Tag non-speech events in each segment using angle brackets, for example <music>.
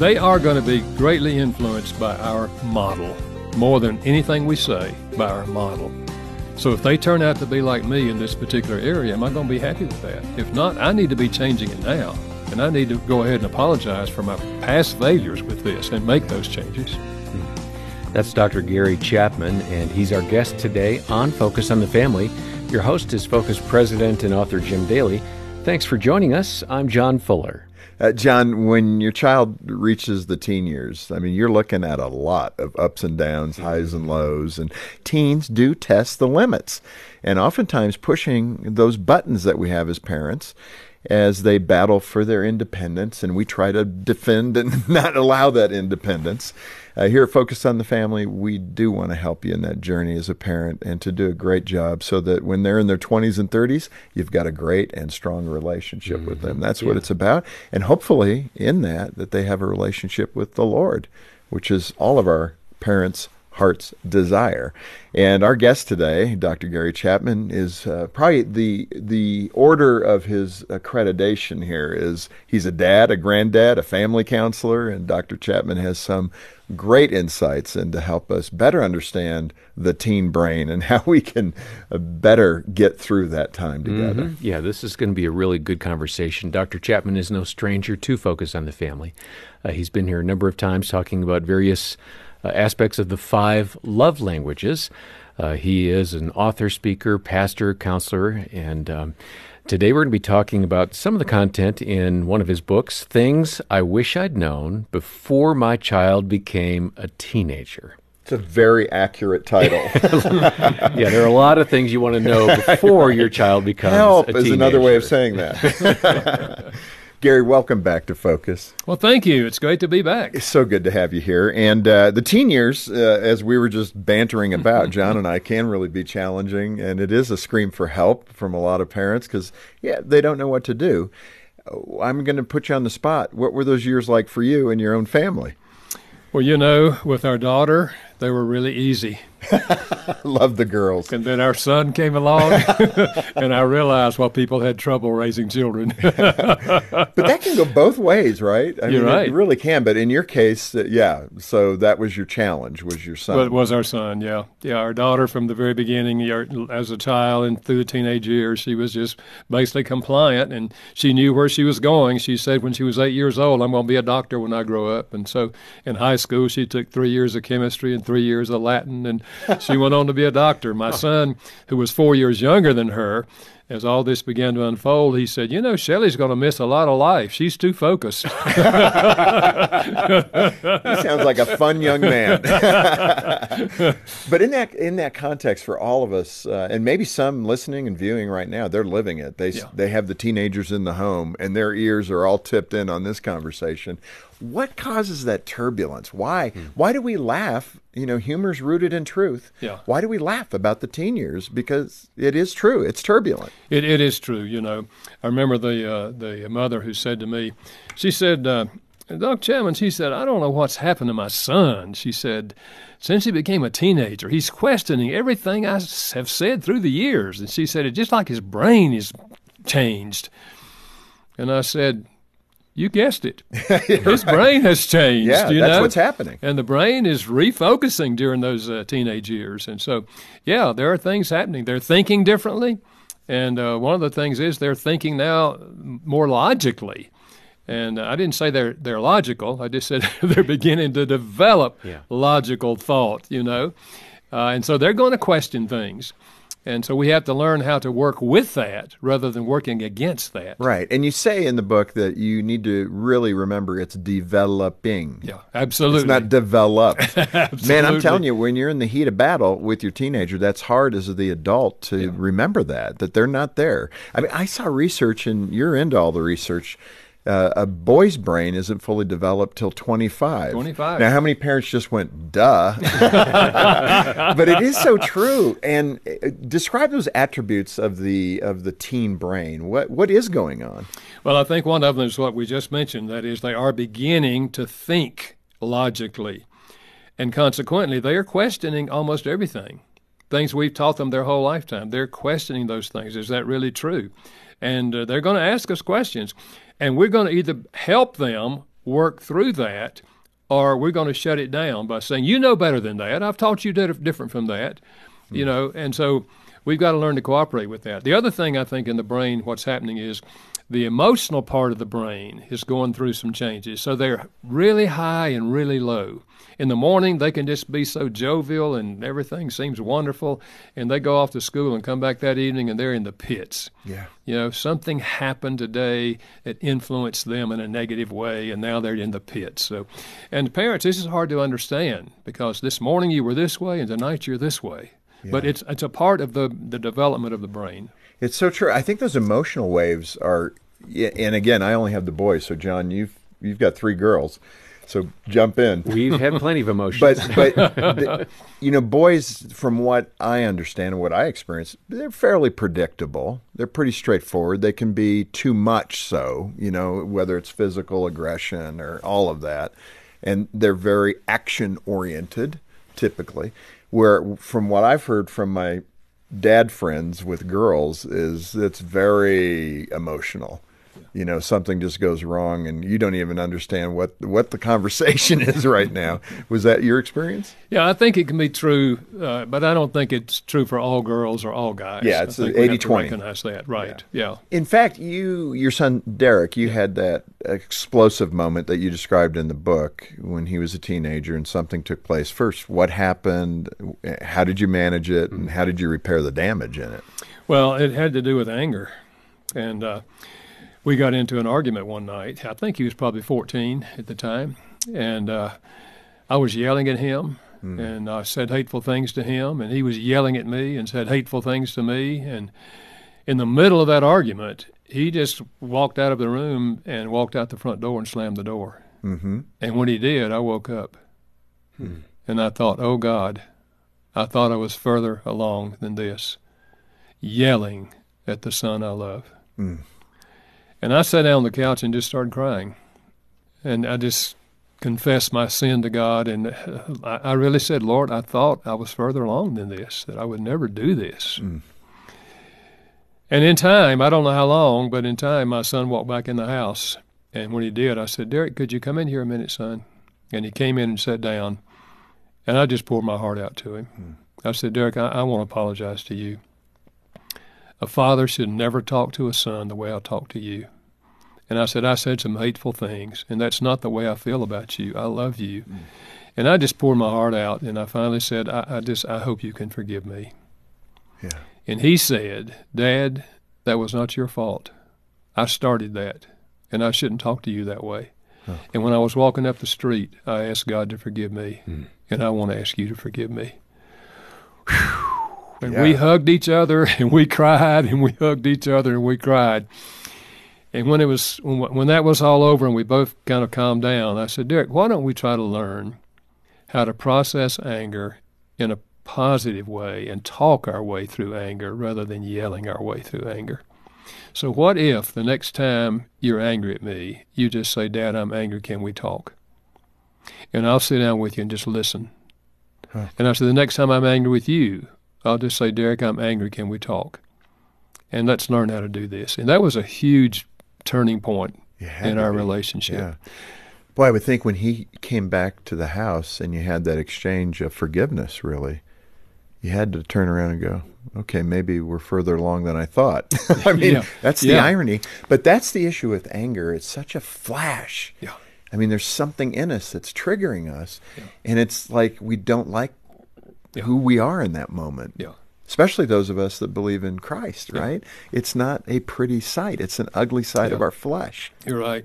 They are going to be greatly influenced by our model, more than anything we say by our model. So if they turn out to be like me in this particular area, am I going to be happy with that? If not, I need to be changing it now. And I need to go ahead and apologize for my past failures with this and make those changes. Hmm. That's Dr. Gary Chapman, and he's our guest today on Focus on the Family. Your host is Focus President and author Jim Daly. Thanks for joining us. I'm John Fuller. Uh, John, when your child reaches the teen years, I mean, you're looking at a lot of ups and downs, highs and lows, and teens do test the limits, and oftentimes pushing those buttons that we have as parents as they battle for their independence, and we try to defend and <laughs> not allow that independence. Uh, here at Focus on the Family, we do want to help you in that journey as a parent and to do a great job so that when they're in their 20s and 30s, you've got a great and strong relationship mm-hmm. with them. Mm-hmm. That's yeah. what it's about. And hopefully, in that, that they have a relationship with the Lord, which is all of our parents' heart's desire. And our guest today, Dr. Gary Chapman, is uh, probably the the order of his accreditation here is he's a dad, a granddad, a family counselor, and Dr. Chapman has some great insights and to help us better understand the teen brain and <laughs> how we can better get through that time together. Mm-hmm. Yeah, this is going to be a really good conversation. Dr. Chapman is no stranger to focus on the family. Uh, he's been here a number of times talking about various aspects of the five love languages. Uh, he is an author, speaker, pastor, counselor, and um, Today we're going to be talking about some of the content in one of his books, Things I Wish I'd Known Before My Child Became a Teenager. It's a very accurate title. <laughs> yeah, there are a lot of things you want to know <laughs> before your child becomes Help a teenager. is another way of saying that. <laughs> Gary, welcome back to Focus. Well, thank you. It's great to be back. It's so good to have you here. And uh, the teen years, uh, as we were just bantering about, <laughs> John and I, can really be challenging. And it is a scream for help from a lot of parents because, yeah, they don't know what to do. Uh, I'm going to put you on the spot. What were those years like for you and your own family? Well, you know, with our daughter, they were really easy. <laughs> Love the girls. And then our son came along, <laughs> and I realized why people had trouble raising children. <laughs> but that can go both ways, right? I You're mean, right. It really can. But in your case, uh, yeah. So that was your challenge. Was your son? Well, it was our son. Yeah, yeah. Our daughter from the very beginning, as a child and through the teenage years, she was just basically compliant, and she knew where she was going. She said when she was eight years old, "I'm going to be a doctor when I grow up." And so, in high school, she took three years of chemistry and three years of Latin and <laughs> she went on to be a doctor. My son, who was four years younger than her, as all this began to unfold, he said, "You know, Shelley's going to miss a lot of life. She's too focused." <laughs> he sounds like a fun young man. <laughs> but in that in that context, for all of us, uh, and maybe some listening and viewing right now, they're living it. They yeah. they have the teenagers in the home, and their ears are all tipped in on this conversation. What causes that turbulence? Why? Hmm. Why do we laugh? You know, humor's rooted in truth. Yeah. Why do we laugh about the teen years? Because it is true. It's turbulent. It, it is true. You know, I remember the uh, the mother who said to me, she said, uh, Doc Chapman, she said, I don't know what's happened to my son. She said, since he became a teenager, he's questioning everything I have said through the years. And she said, it's just like his brain is changed. And I said, you guessed it. <laughs> His brain has changed. Yeah, you that's know? what's happening. And the brain is refocusing during those uh, teenage years. And so, yeah, there are things happening. They're thinking differently. And uh, one of the things is they're thinking now more logically. And uh, I didn't say they're they're logical. I just said <laughs> they're beginning to develop yeah. logical thought. You know, uh, and so they're going to question things. And so we have to learn how to work with that rather than working against that. Right. And you say in the book that you need to really remember it's developing. Yeah, absolutely. It's not developed. <laughs> Man, I'm telling you, when you're in the heat of battle with your teenager, that's hard as the adult to yeah. remember that, that they're not there. I mean, I saw research, and you're into all the research uh, a boy's brain isn't fully developed till 25. 25. Now, how many parents just went, duh? <laughs> but it is so true. And uh, describe those attributes of the of the teen brain. What what is going on? Well, I think one of them is what we just mentioned. That is, they are beginning to think logically, and consequently, they are questioning almost everything. Things we've taught them their whole lifetime. They're questioning those things. Is that really true? And uh, they're going to ask us questions. And we're going to either help them work through that, or we're going to shut it down by saying, you know better than that. I've taught you different from that, mm. you know, and so we've got to learn to cooperate with that. The other thing I think in the brain, what's happening is the emotional part of the brain is going through some changes. So they're really high and really low. In the morning, they can just be so jovial and everything seems wonderful. And they go off to school and come back that evening and they're in the pits. Yeah. You know, something happened today that influenced them in a negative way, and now they're in the pits. So, and parents, this is hard to understand because this morning you were this way and tonight you're this way. Yeah. But it's it's a part of the the development of the brain. It's so true. I think those emotional waves are, and again, I only have the boys. So, John, you've you've got three girls, so jump in. We've had plenty of <laughs> emotions, but but <laughs> the, you know, boys, from what I understand and what I experience, they're fairly predictable. They're pretty straightforward. They can be too much so, you know, whether it's physical aggression or all of that, and they're very action oriented, typically. Where, from what I've heard from my dad friends with girls is it's very emotional. You know, something just goes wrong, and you don't even understand what what the conversation <laughs> is right now. Was that your experience? Yeah, I think it can be true, uh, but I don't think it's true for all girls or all guys. Yeah, it's 80-20. Recognize that, right? Yeah. yeah. In fact, you, your son Derek, you had that explosive moment that you described in the book when he was a teenager, and something took place. First, what happened? How did you manage it, and how did you repair the damage in it? Well, it had to do with anger, and. Uh, we got into an argument one night. I think he was probably 14 at the time, and uh, I was yelling at him, mm. and I said hateful things to him, and he was yelling at me and said hateful things to me. And in the middle of that argument, he just walked out of the room and walked out the front door and slammed the door. Mm-hmm. And when he did, I woke up, hmm. and I thought, "Oh God." I thought I was further along than this, yelling at the son I love. Mm. And I sat down on the couch and just started crying. And I just confessed my sin to God. And uh, I really said, Lord, I thought I was further along than this, that I would never do this. Mm. And in time, I don't know how long, but in time, my son walked back in the house. And when he did, I said, Derek, could you come in here a minute, son? And he came in and sat down. And I just poured my heart out to him. Mm. I said, Derek, I, I want to apologize to you. A father should never talk to a son the way I talk to you. And I said, I said some hateful things, and that's not the way I feel about you. I love you. Mm. And I just poured my heart out, and I finally said, I, I just, I hope you can forgive me. Yeah. And he said, Dad, that was not your fault. I started that, and I shouldn't talk to you that way. Huh. And when I was walking up the street, I asked God to forgive me, mm. and I want to ask you to forgive me. <sighs> <sighs> <sighs> Whew. And yeah. we hugged each other <laughs> and we cried and we hugged each other and we cried. And when it was when, when that was all over and we both kind of calmed down, I said, Derek, why don't we try to learn how to process anger in a positive way and talk our way through anger rather than yelling our way through anger. So what if the next time you're angry at me, you just say, Dad, I'm angry, can we talk? And I'll sit down with you and just listen. Huh. And I said, the next time I'm angry with you, I'll just say, Derek, I'm angry. Can we talk? And let's learn how to do this. And that was a huge turning point in our be. relationship. Yeah. Boy, I would think when he came back to the house and you had that exchange of forgiveness, really, you had to turn around and go, okay, maybe we're further along than I thought. <laughs> I mean, yeah. that's the yeah. irony. But that's the issue with anger. It's such a flash. Yeah. I mean, there's something in us that's triggering us. Yeah. And it's like we don't like yeah. who we are in that moment. Yeah. Especially those of us that believe in Christ, yeah. right? It's not a pretty sight. It's an ugly sight of our flesh. You're right.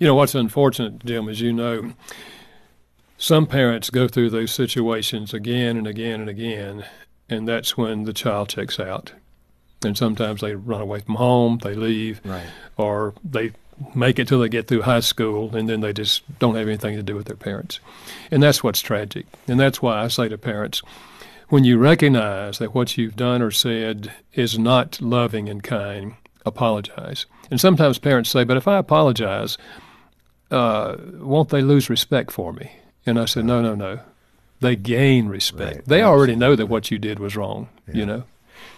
You know, what's unfortunate, Jim, as you know, some parents go through those situations again and again and again, and that's when the child checks out. And sometimes they run away from home, they leave, right. or they make it till they get through high school and then they just don't have anything to do with their parents. And that's what's tragic. And that's why I say to parents, when you recognize that what you've done or said is not loving and kind, apologize. And sometimes parents say, but if I apologize, uh, won't they lose respect for me? And I said, no, no, no. They gain respect. Right. They already know that what you did was wrong, yeah. you know?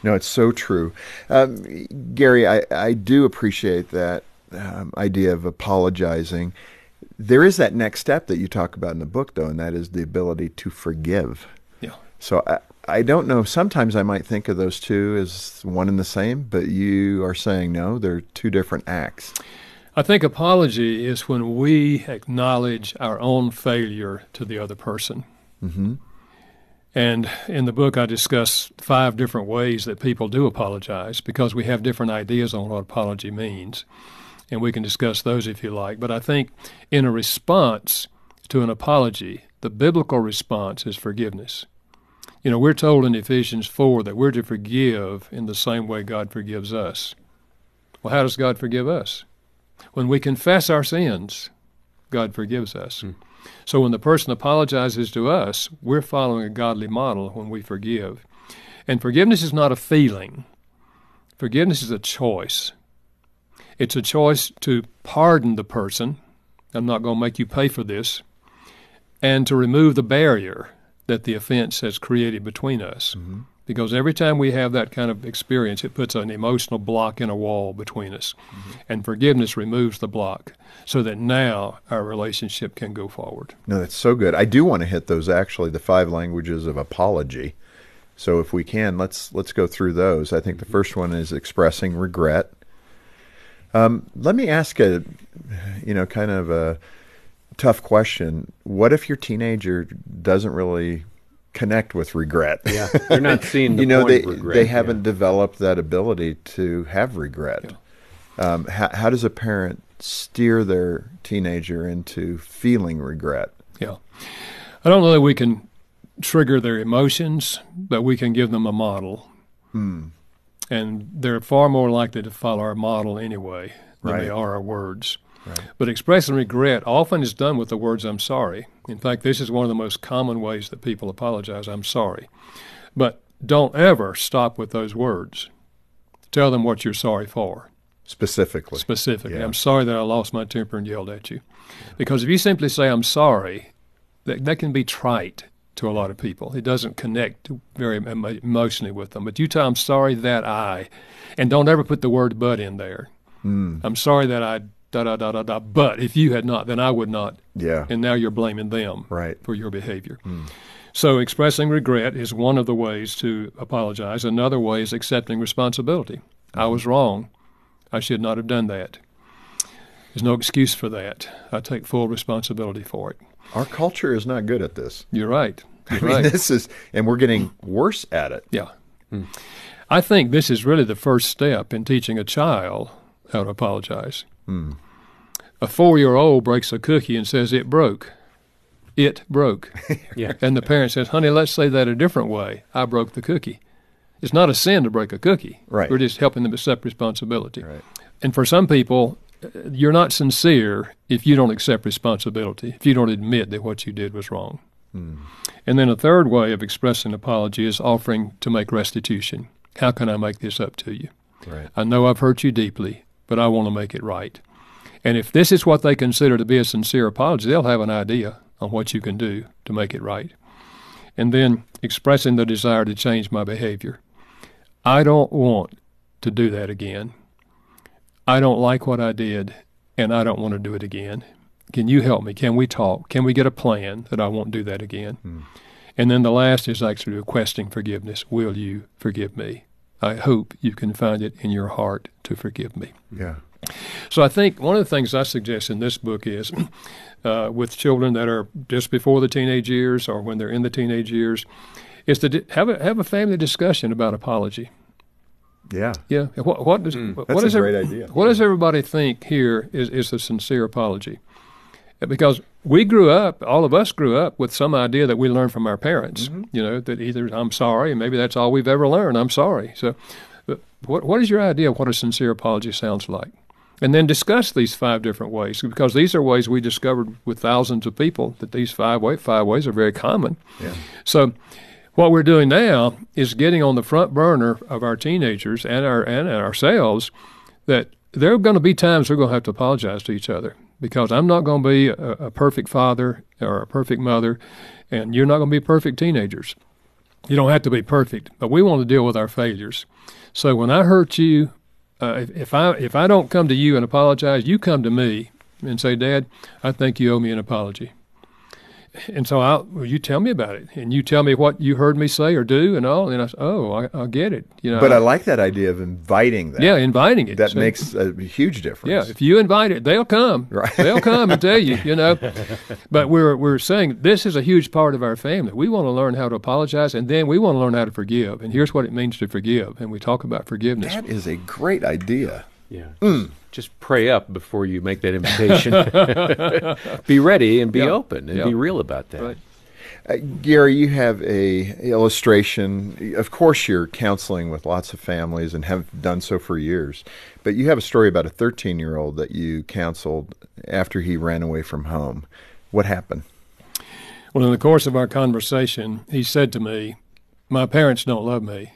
No, it's so true. Um, Gary, I, I do appreciate that um, idea of apologizing. There is that next step that you talk about in the book, though, and that is the ability to forgive. Yeah. So I, I don't know. Sometimes I might think of those two as one and the same, but you are saying no, they're two different acts. I think apology is when we acknowledge our own failure to the other person. Mm-hmm. And in the book, I discuss five different ways that people do apologize because we have different ideas on what apology means. And we can discuss those if you like. But I think in a response to an apology, the biblical response is forgiveness. You know, we're told in Ephesians 4 that we're to forgive in the same way God forgives us. Well, how does God forgive us? When we confess our sins, God forgives us. Mm. So when the person apologizes to us, we're following a godly model when we forgive. And forgiveness is not a feeling, forgiveness is a choice. It's a choice to pardon the person. I'm not going to make you pay for this. And to remove the barrier that the offense has created between us. Mm-hmm because every time we have that kind of experience, it puts an emotional block in a wall between us. Mm-hmm. And forgiveness removes the block so that now our relationship can go forward. No, that's so good. I do want to hit those actually, the five languages of apology. So if we can, let's let's go through those. I think the first one is expressing regret. Um, let me ask a, you know, kind of a tough question. What if your teenager doesn't really connect with regret. Yeah, they're not <laughs> seeing. The you know, they regret, they haven't yeah. developed that ability to have regret. Yeah. Um, how, how does a parent steer their teenager into feeling regret? Yeah, I don't know that we can trigger their emotions, but we can give them a model. Hmm. And they're far more likely to follow our model anyway than right. they are our words. Right. But expressing regret often is done with the words "I'm sorry." In fact, this is one of the most common ways that people apologize. I'm sorry. But don't ever stop with those words. Tell them what you're sorry for. Specifically. Specifically. Yeah. I'm sorry that I lost my temper and yelled at you. Because if you simply say, I'm sorry, that, that can be trite to a lot of people. It doesn't connect very emotionally with them. But you tell, I'm sorry that I, and don't ever put the word but in there. Mm. I'm sorry that I da da da da da. But if you had not, then I would not. Yeah. And now you're blaming them right. for your behavior. Mm. So expressing regret is one of the ways to apologize. Another way is accepting responsibility. Mm-hmm. I was wrong. I should not have done that. There's no excuse for that. I take full responsibility for it. Our culture is not good at this. You're right. You're I mean, right. this is, and we're getting worse at it. Yeah. Mm. I think this is really the first step in teaching a child how to apologize. Mm. A four year old breaks a cookie and says, It broke. It broke. <laughs> yeah. And the parent says, Honey, let's say that a different way. I broke the cookie. It's not a sin to break a cookie. Right. We're just helping them accept responsibility. Right. And for some people, you're not sincere if you don't accept responsibility, if you don't admit that what you did was wrong. Mm. And then a third way of expressing apology is offering to make restitution. How can I make this up to you? Right. I know I've hurt you deeply, but I want to make it right. And if this is what they consider to be a sincere apology, they'll have an idea on what you can do to make it right. And then expressing the desire to change my behavior. I don't want to do that again. I don't like what I did, and I don't want to do it again. Can you help me? Can we talk? Can we get a plan that I won't do that again? Hmm. And then the last is actually requesting forgiveness. Will you forgive me? I hope you can find it in your heart to forgive me. Yeah. So I think one of the things I suggest in this book is <clears throat> uh, with children that are just before the teenage years or when they're in the teenage years, is to have a have a family discussion about apology. Yeah. Yeah. What, what does mm, what that's does a great idea. What does everybody think here is is a sincere apology? Because we grew up, all of us grew up with some idea that we learned from our parents. Mm-hmm. You know that either I'm sorry, and maybe that's all we've ever learned. I'm sorry. So, what what is your idea of what a sincere apology sounds like? and then discuss these five different ways because these are ways we discovered with thousands of people that these five way, five ways are very common. Yeah. So what we're doing now is getting on the front burner of our teenagers and our and ourselves that there are going to be times we're going to have to apologize to each other because I'm not going to be a, a perfect father or a perfect mother, and you're not going to be perfect teenagers. You don't have to be perfect, but we want to deal with our failures. So when I hurt you uh, if, if, I if I don't come to you and apologize, you come to me and say, Dad, I think you owe me an apology. And so I, well, you tell me about it, and you tell me what you heard me say or do, and all. And I, said, oh, I, I get it. You know. But I like that idea of inviting that. Yeah, inviting it. That So- makes a huge difference. Yeah, if you invite it, they'll come. Right. They'll come and tell you, you know. <laughs> But we're we're saying this is a huge part of our family. We want to learn how to apologize, and then we want to learn how to forgive. And here's what it means to forgive. And we talk about forgiveness. that is a great idea. Yeah. Mm. Just pray up before you make that invitation. <laughs> be ready and be Yeah. open and Yeah. be real about that. Right. Uh, Gary, you have a illustration. Of course, you're counseling with lots of families and have done so for years. But you have a story about a 13 year old that you counseled after he ran away from home. What happened? Well, in the course of our conversation, he said to me, My parents don't love me.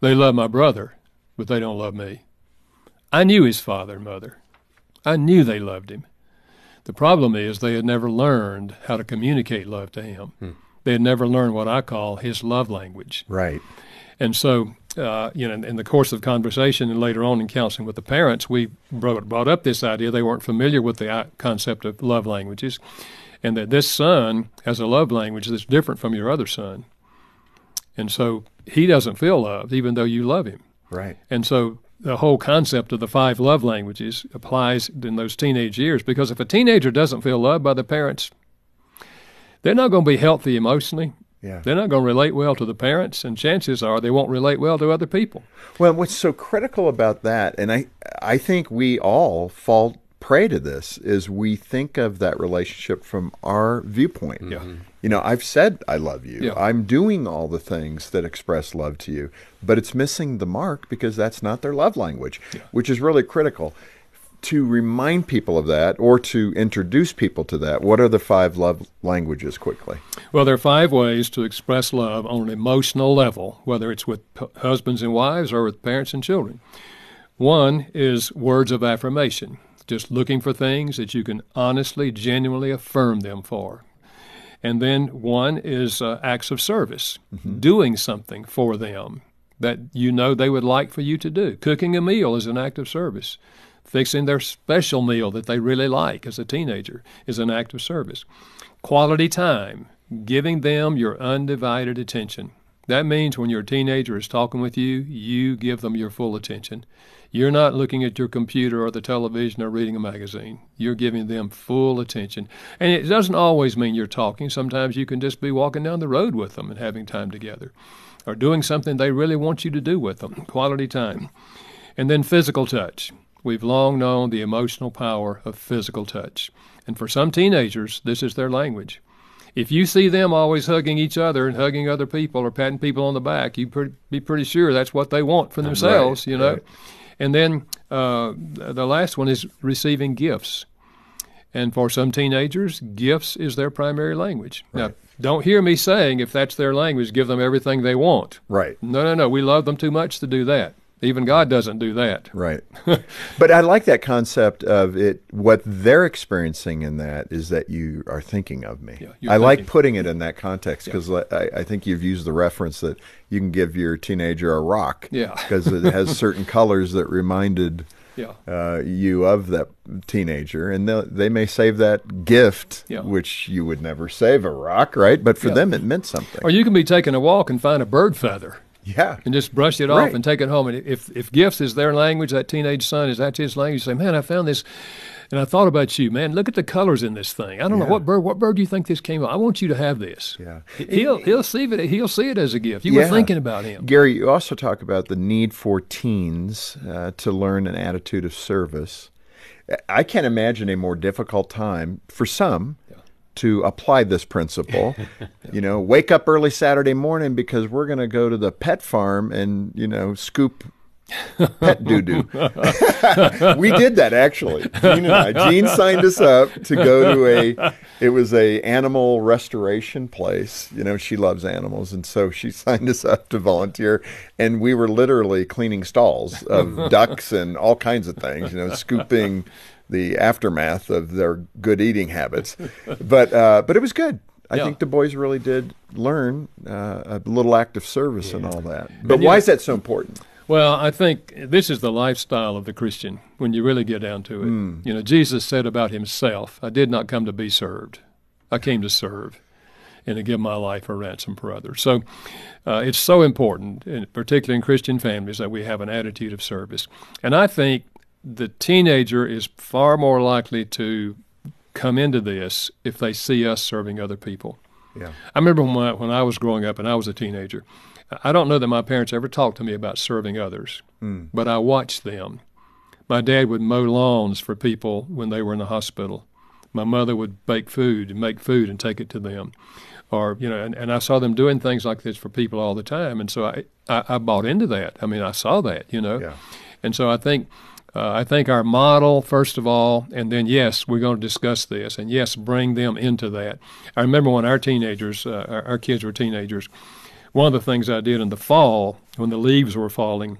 They love my brother, but they don't love me. I knew his father and mother. I knew they loved him. The problem is they had never learned how to communicate love to him. They had never learned what I call his love language. Right. And so, uh, you know, in the course of conversation and later on in counseling with the parents, we brought, brought up this idea. They weren't familiar with the uh, concept of love languages, and that this son has a love language that's different from your other son. And so he doesn't feel loved, even though you love him. Right. And so the whole concept of the five love languages applies in those teenage years because if a teenager doesn't feel loved by the parents, they're not going to be healthy emotionally. Yeah. They're not going to relate well to the parents, and chances are they won't relate well to other people. Well, what's so critical about that, and I, I think we all fall prey to this, is we think of that relationship from our viewpoint. Mm-hmm. Yeah. You know, I've said I love you. Yeah. I'm doing all the things that express love to you, but it's missing the mark because that's not their love language, which is really critical. To remind people of that or to introduce people to that, what are the five love languages quickly? Well, there are five ways to express love on an emotional level, whether it's with p- husbands and wives or with parents and children. One is words of affirmation, just looking for things that you can honestly, genuinely affirm them for. And then one is uh, acts of service, doing something for them that you know they would like for you to do. Cooking a meal is an act of service. Fixing their special meal that they really like as a teenager is an act of service. Quality time, giving them your undivided attention. That means when your teenager is talking with you, you give them your full attention. You're not looking at your computer or the television or reading a magazine. You're giving them full attention. And it doesn't always mean you're talking. Sometimes you can just be walking down the road with them and having time together or doing something they really want you to do with them. Quality time. And then physical touch. We've long known the emotional power of physical touch. And for some teenagers, this is their language. If you see them always hugging each other and hugging other people or patting people on the back, you pre- be pretty sure that's what they want for themselves, you know. right. And then uh, the last one is receiving gifts. And for some teenagers, gifts is their primary language. Now, don't hear me saying if that's their language, give them everything they want. Right. No, no, no. We love them too much to do that. Even God doesn't do that. Right. <laughs> but I like that concept of it. What they're experiencing in that is that you are thinking of me. Yeah, I like putting it in that context because I, I think you've used the reference that you can give your teenager a rock. Yeah. <laughs> Because it has certain colors that reminded Yeah. uh, you of that teenager, and they they may save that gift, Yeah. which you would never save a rock, right? But for Yeah. them, it meant something. Or you can be taking a walk and find a bird feather yeah. and just brush it off and take it home. And if if gifts is their language, that teenage son is that's his language. Say, man, I found this, and I thought about you, man. Look at the colors in this thing. I don't know what bird. What bird do you think this came? Out? I want you to have this. Yeah. He'll he'll see it. He'll see it as a gift. You Yeah. were thinking about him. Gary, you also talk about the need for teens uh, to learn an attitude of service. I can't imagine a more difficult time for some to apply this principle. <laughs> you know, wake up early Saturday morning because we're going to go to the pet farm and, you know, scoop pet doo doo. <laughs> we did that actually. Jean and I. Jean signed us up to go to a. It was a animal restoration place. You know, she loves animals, and so she <laughs> signed us up to volunteer. And we were literally cleaning stalls of ducks and all kinds of things. You know, scooping the aftermath of their good eating habits. <laughs> But uh, but it was good. I Yeah. think the boys really did learn uh, a little act of service and all that. But why is that so important? Well, I think this is the lifestyle of the Christian when you really get down to it. Mm. You know, Jesus said about himself, I did not come to be served, I came to serve and to give my life a ransom for others. So uh, it's so important, particularly in Christian families, that we have an attitude of service. And I think the teenager is far more likely to come into this if they see us serving other people. Yeah. I remember when I, when I was growing up and I was a teenager, I don't know that my parents ever talked to me about serving others, mm. but I watched them. My dad would mow lawns for people when they were in the hospital. My mother would bake food and make food and take it to them. Or, you know, and, and I saw them doing things like this for people all the time. And so I, I, I bought into that. I mean, I saw that, you know. Yeah. And so I think uh, I think our model, first of all, and then yes, we're going to discuss this, and yes, bring them into that. I remember when our teenagers, uh, our, our kids were teenagers, one of the things I did in the fall when the leaves were falling,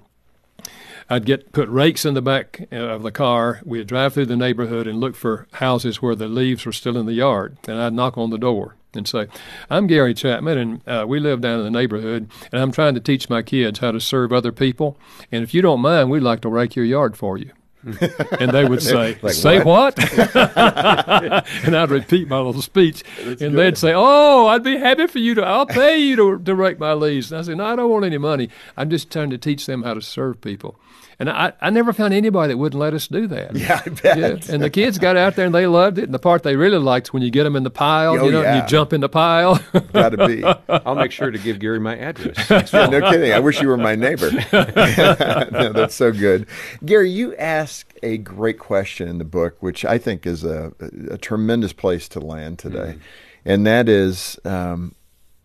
I'd get put rakes in the back uh, of the car. We'd drive through the neighborhood and look for houses where the leaves were still in the yard, and I'd knock on the door and say, "I'm Gary Chapman, and uh, we live down in the neighborhood, and I'm trying to teach my kids how to serve other people. And if you don't mind, we'd like to rake your yard for you." <laughs> and they would say, like, "Say what?" <laughs> and I'd repeat my little speech, That's and good. they'd say, "Oh, I'd be happy for you to. I'll pay you to to rake my leaves." And I said, "No, I don't want any money. I'm just trying to teach them how to serve people." And I, I never found anybody that wouldn't let us do that. <laughs> Yeah, I bet. Yeah. And the kids got out there and they loved it. And the part they really liked when you get them in the pile, oh, you know, yeah. you jump in the pile. <laughs> Got to be. I'll make sure to give Gary my address. <laughs> yeah, no kidding. I wish you were my neighbor. no, that's so good. Gary, you ask a great question in the book, which I think is a, a tremendous place to land today. Mm. And that is, um,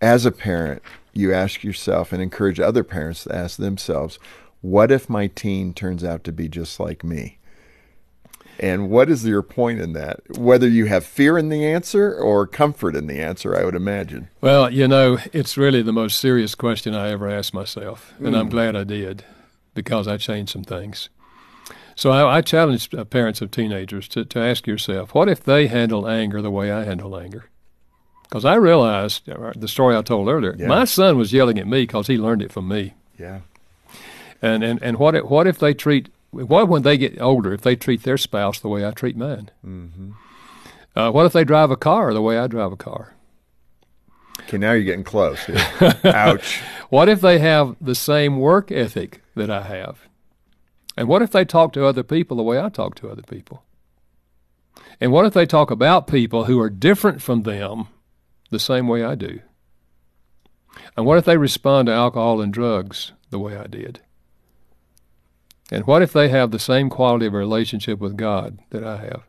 as a parent, you ask yourself and encourage other parents to ask themselves, what if my teen turns out to be just like me? And what is your point in that? Whether you have fear in the answer or comfort in the answer, I would imagine. Well, you know, it's really the most serious question I ever asked myself, and mm. I'm glad I did because I changed some things. So I, I challenge uh, parents of teenagers to, to ask yourself, what if they handle anger the way I handle anger? Because I realized uh, the story I told earlier. Yeah. My son was yelling at me because he learned it from me. Yeah. And and and what if, what if they treat what when they get older if they treat their spouse the way I treat mine? Mm-hmm. Uh, what if they drive a car the way I drive a car? Okay, now you're getting close. <laughs> Ouch. what if they have the same work ethic that I have? And what if they talk to other people the way I talk to other people? And what if they talk about people who are different from them the same way I do? And what if they respond to alcohol and drugs the way I did? And what if they have the same quality of relationship with God that I have?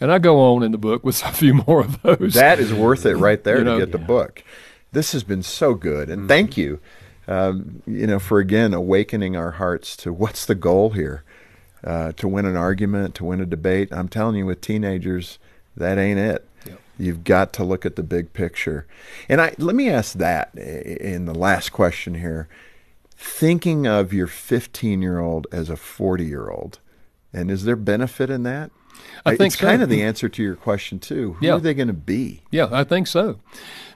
And I go on in the book with <laughs> a few more of those. That is worth it right there you know, to get the book. This has been so good, and mm-hmm. thank you, um, you know, for again awakening our hearts to what's the goal here. Uh, to win an argument, to win a debate. I'm telling you, with teenagers, that ain't it. Yep. You've got to look at the big picture. And I let me ask that in the last question here thinking of your 15 year old as a 40 year old. And is there benefit in that? I think it's so. kind of the answer to your question too. Who yeah. are they going to be? Yeah, I think so,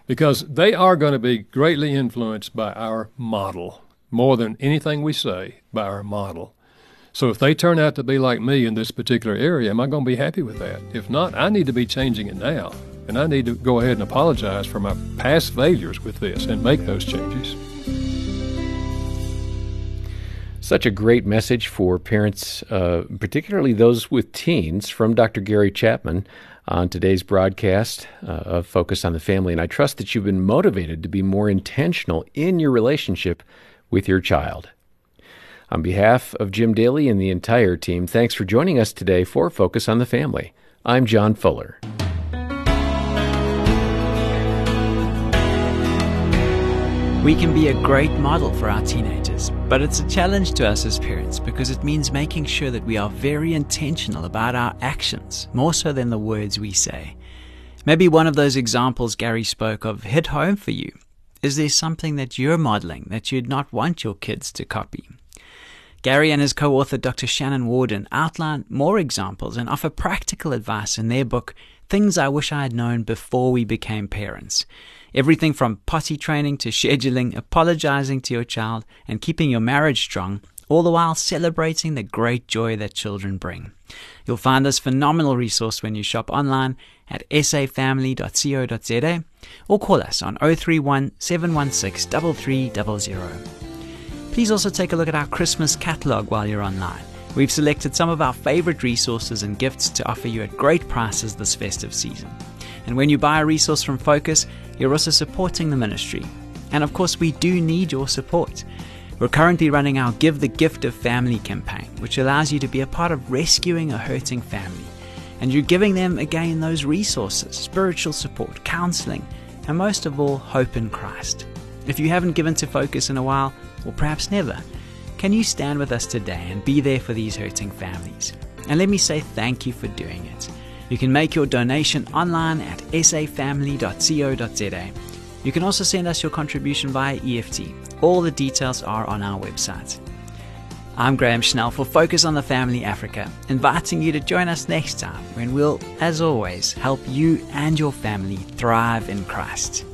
because they are going to be greatly influenced by our model more than anything we say by our model. So if they turn out to be like me in this particular area, am I going to be happy with that? If not, I need to be changing it now, and I need to go ahead and apologize for my past failures with this and make those changes. Such a great message for parents, uh, particularly those with teens, from Dr. Gary Chapman on today's broadcast uh, of Focus on the Family. And I trust that you've been motivated to be more intentional in your relationship with your child. On behalf of Jim Daly and the entire team, thanks for joining us today for Focus on the Family. I'm John Fuller. We can be a great model for our teenagers, but it's a challenge to us as parents because it means making sure that we are very intentional about our actions, more so than the words we say. Maybe one of those examples Gary spoke of hit home for you. Is there something that you're modeling that you'd not want your kids to copy? Gary and his co author Dr. Shannon Warden outline more examples and offer practical advice in their book, Things I Wish I Had Known Before We Became Parents. Everything from potty training to scheduling, apologizing to your child, and keeping your marriage strong, all the while celebrating the great joy that children bring. You'll find this phenomenal resource when you shop online at safamily.co.za or call us on 031 716 3300. Please also take a look at our Christmas catalogue while you're online. We've selected some of our favorite resources and gifts to offer you at great prices this festive season. And when you buy a resource from Focus, you're also supporting the ministry. And of course, we do need your support. We're currently running our Give the Gift of Family campaign, which allows you to be a part of rescuing a hurting family. And you're giving them again those resources spiritual support, counseling, and most of all, hope in Christ. If you haven't given to Focus in a while, or perhaps never, can you stand with us today and be there for these hurting families? And let me say thank you for doing it. You can make your donation online at safamily.co.za. You can also send us your contribution via EFT. All the details are on our website. I'm Graham Schnell for Focus on the Family Africa, inviting you to join us next time when we'll, as always, help you and your family thrive in Christ.